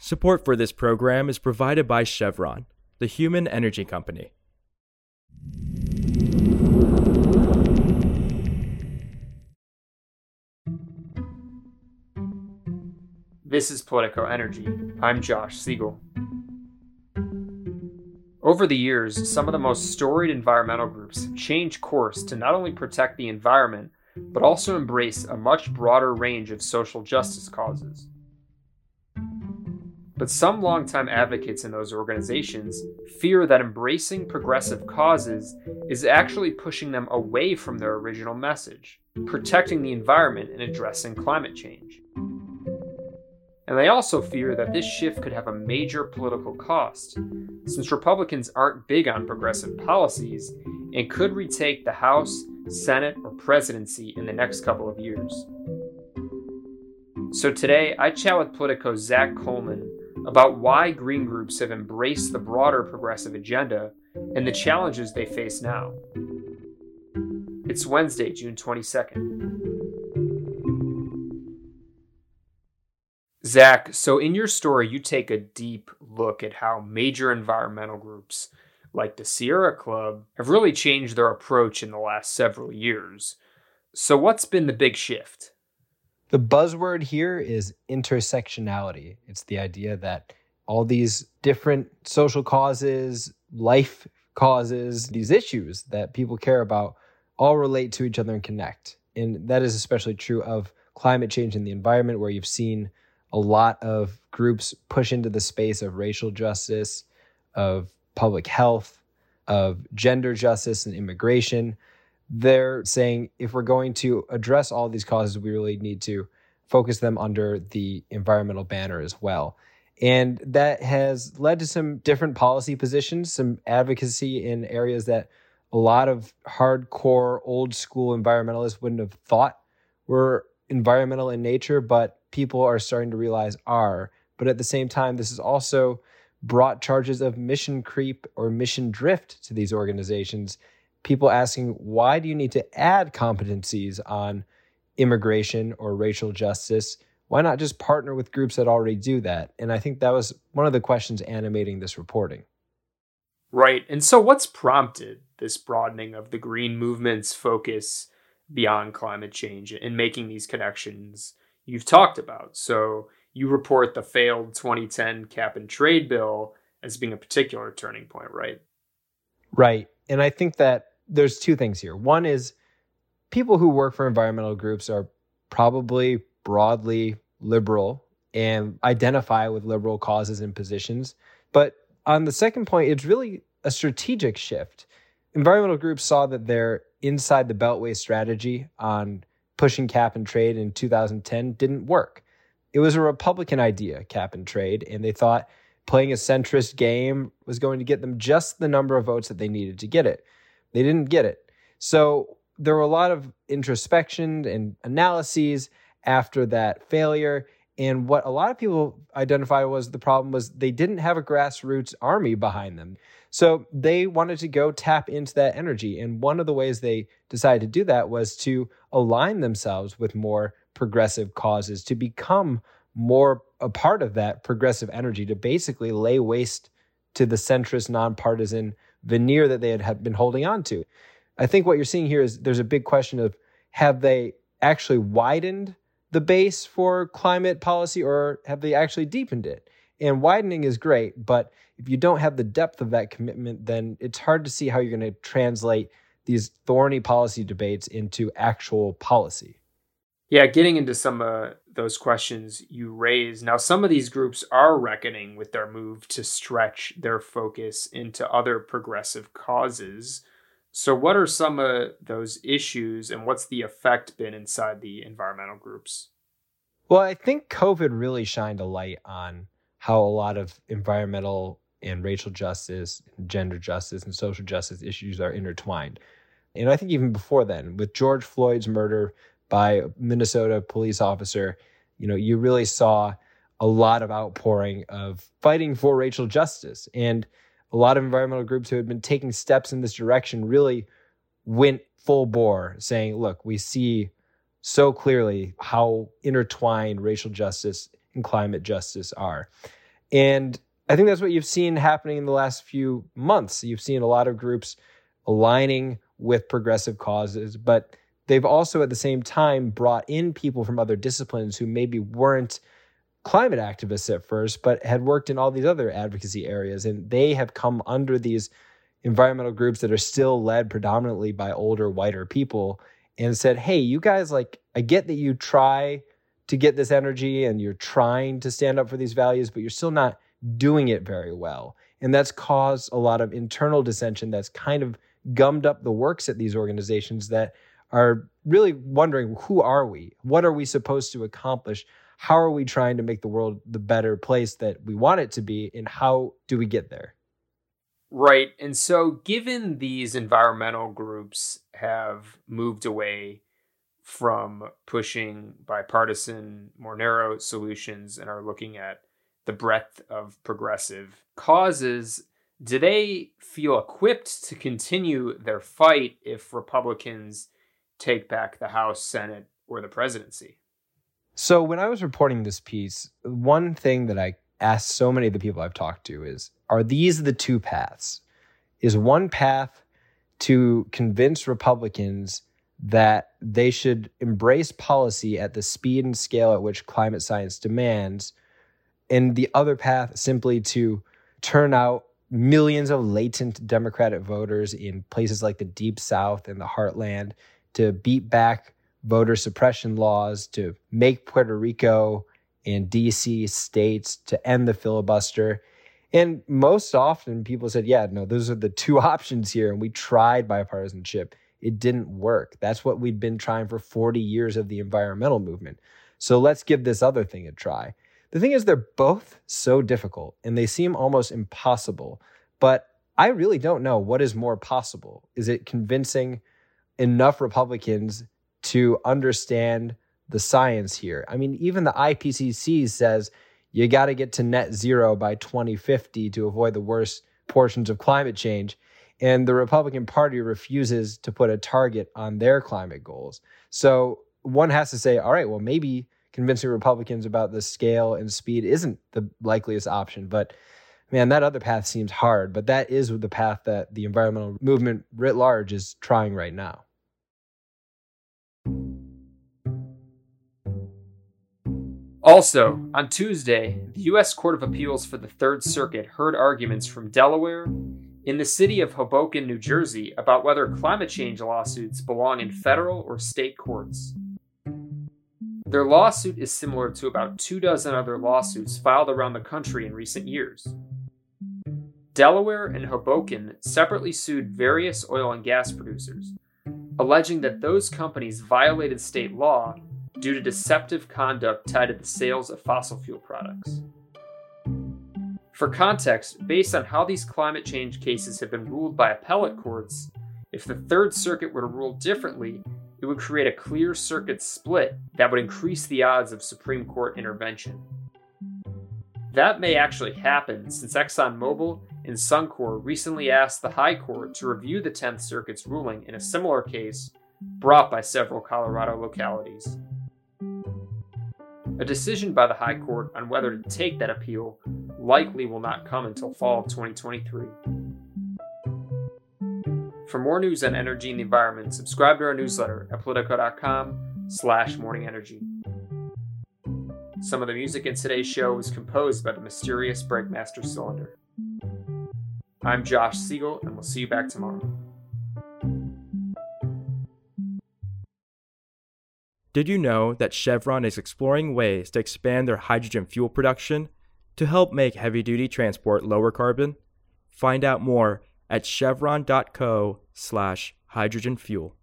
Support for this program is provided by Chevron, the human energy company. This is Politico Energy. I'm Josh Siegel. Over the years, some of the most storied environmental groups have changed course to not only protect the environment, but also embrace a much broader range of social justice causes. But some longtime advocates in those organizations fear that embracing progressive causes is actually pushing them away from their original message, protecting the environment and addressing climate change. And they also fear that this shift could have a major political cost, since Republicans aren't big on progressive policies and could retake the House, Senate, or presidency in the next couple of years. So today, I chat with Politico's Zack Colman about why green groups have embraced the broader progressive agenda and the challenges they face now. It's Wednesday, June 22nd. Zack, so in your story, you take a deep look at how major environmental groups like the Sierra Club have really changed their approach in the last several years. So, what's been the big shift? The buzzword here is intersectionality. It's the idea that all these different social causes, life causes, these issues that people care about all relate to each other and connect. And that is especially true of climate change and the environment, where you've seen a lot of groups push into the space of racial justice, of public health, of gender justice and immigration. They're saying if we're going to address all these causes, we really need to focus them under the environmental banner as well. And that has led to some different policy positions, some advocacy in areas that a lot of hardcore old school environmentalists wouldn't have thought were environmental in nature, but people are starting to realize are. But at the same time, this has also brought charges of mission creep or mission drift to these organizations. People asking, why do you need to add competencies on immigration or racial justice? Why not just partner with groups that already do that? And I think that was one of the questions animating this reporting. Right. And so, what's prompted this broadening of the green movement's focus beyond climate change and making these connections you've talked about. So you report the failed 2010 cap and trade bill as being a particular turning point, right? Right. And I think that there's two things here. One is people who work for environmental groups are probably broadly liberal and identify with liberal causes and positions. But on the second point, it's really a strategic shift. Environmental groups saw that their inside the Beltway strategy on pushing cap and trade in 2010 didn't work. It was a Republican idea, cap and trade, and they thought playing a centrist game was going to get them just the number of votes that they needed to get it. They didn't get it. So there were a lot of introspection and analyses after that failure. And what a lot of people identified was the problem was they didn't have a grassroots army behind them. So they wanted to go tap into that energy. And one of the ways they decided to do that was to align themselves with more progressive causes, to become more a part of that progressive energy, to basically lay waste to the centrist, nonpartisan veneer that they had been holding on to. I think what you're seeing here is there's a big question of have they actually widened the base for climate policy or have they actually deepened it? And widening is great, but if you don't have the depth of that commitment, then it's hard to see how you're going to translate these thorny policy debates into actual policy. Yeah, getting into some of those questions you raise. Now, some of these groups are reckoning with their move to stretch their focus into other progressive causes. So, what are some of those issues and what's the effect been inside the environmental groups? Well, I think COVID really shined a light on how a lot of environmental and racial justice, gender justice, and social justice issues are intertwined. And I think even before then, with George Floyd's murder by a Minnesota police officer, you know, you really saw a lot of outpouring of fighting for racial justice. And a lot of environmental groups who had been taking steps in this direction really went full bore, saying, look, we see so clearly how intertwined racial justice and climate justice are. And I think that's what you've seen happening in the last few months. You've seen a lot of groups aligning with progressive causes, but they've also at the same time brought in people from other disciplines who maybe weren't climate activists at first, but had worked in all these other advocacy areas. And they have come under these environmental groups that are still led predominantly by older, whiter people and said, Hey, you guys, like, I get that you try to get this energy and you're trying to stand up for these values, but you're still not doing it very well. And that's caused a lot of internal dissension that's kind of gummed up the works at these organizations that are really wondering who are we? What are we supposed to accomplish? How are we trying to make the world the better place that we want it to be? And how do we get there? Right. And so, given these environmental groups have moved away from pushing bipartisan, more narrow solutions and are looking at the breadth of progressive causes, do they feel equipped to continue their fight if Republicans take back the House, Senate, or the presidency? So, when I was reporting this piece, one thing that I asked so many of the people I've talked to is Are these the two paths? Is one path to convince Republicans that they should embrace policy at the speed and scale at which climate science demands, and the other path simply to turn out millions of latent Democratic voters in places like the Deep South and the Heartland to beat back voter suppression laws, to make Puerto Rico and DC states, to end the filibuster. And most often people said, yeah, no, those are the two options here. And we tried bipartisanship it didn't work. That's what we'd been trying for 40 years of the environmental movement. So let's give this other thing a try. The thing is, they're both so difficult and they seem almost impossible. But I really don't know what is more possible. Is it convincing enough Republicans to understand the science here? I mean, even the IPCC says you got to get to net zero by 2050 to avoid the worst portions of climate change. And the Republican Party refuses to put a target on their climate goals. So one has to say, all right, well, maybe convincing Republicans about the scale and speed isn't the likeliest option. But man, that other path seems hard. But that is the path that the environmental movement writ large is trying right now. Also, on Tuesday, the U.S. Court of Appeals for the Third Circuit heard arguments from Delaware, in the city of Hoboken, New Jersey, about whether climate change lawsuits belong in federal or state courts. Their lawsuit is similar to about two dozen other lawsuits filed around the country in recent years. Delaware and Hoboken separately sued various oil and gas producers, alleging that those companies violated state law due to deceptive conduct tied to the sales of fossil fuel products. For context, based on how these climate change cases have been ruled by appellate courts, if the Third Circuit were to rule differently, it would create a clear circuit split that would increase the odds of Supreme Court intervention. That may actually happen since ExxonMobil and Suncor recently asked the High Court to review the 10th Circuit's ruling in a similar case brought by several Colorado localities. A decision by the High Court on whether to take that appeal likely will not come until fall of 2023. For more news on energy and the environment, subscribe to our newsletter at politico.com slash morningenergy. Some of the music in today's show was composed by the mysterious Breakmaster Cylinder. I'm Josh Siegel, and we'll see you back tomorrow. Did you know that Chevron is exploring ways to expand their hydrogen fuel production to help make heavy duty transport lower carbon? Find out more at chevron.co slash hydrogen fuel.